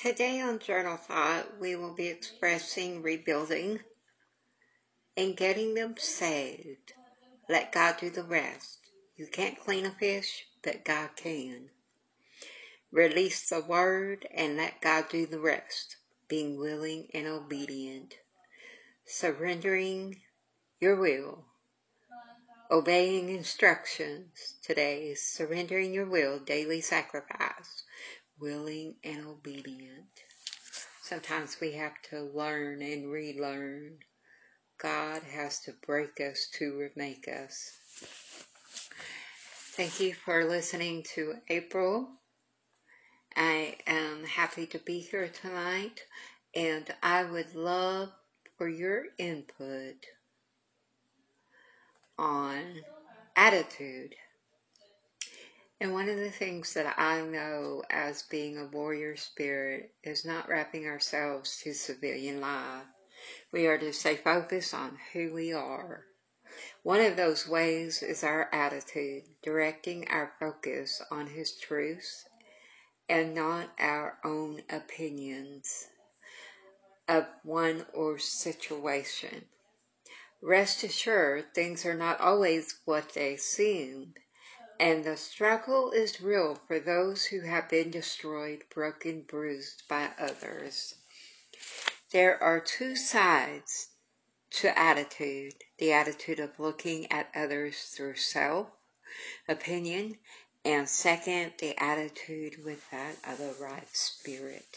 Today on Journal Thought, we will be expressing rebuilding and getting them saved. Let God do the rest. You can't clean a fish, but God can. Release the word and let God do the rest, being willing and obedient. Surrendering your will. Obeying instructions today, surrendering your will, daily sacrifice willing and obedient. Sometimes we have to learn and relearn. God has to break us to remake us. Thank you for listening to April. I am happy to be here tonight, and I would love for your input on attitude. And one of the things that I know as being a warrior spirit is not wrapping ourselves to civilian life. We are to stay focused on who we are. One of those ways is our attitude, directing our focus on His truth and not our own opinions of one or situation. Rest assured, things are not always what they seem and the struggle is real for those who have been destroyed, broken, bruised by others. There are two sides to attitude the attitude of looking at others through self opinion, and second, the attitude with that of a right spirit.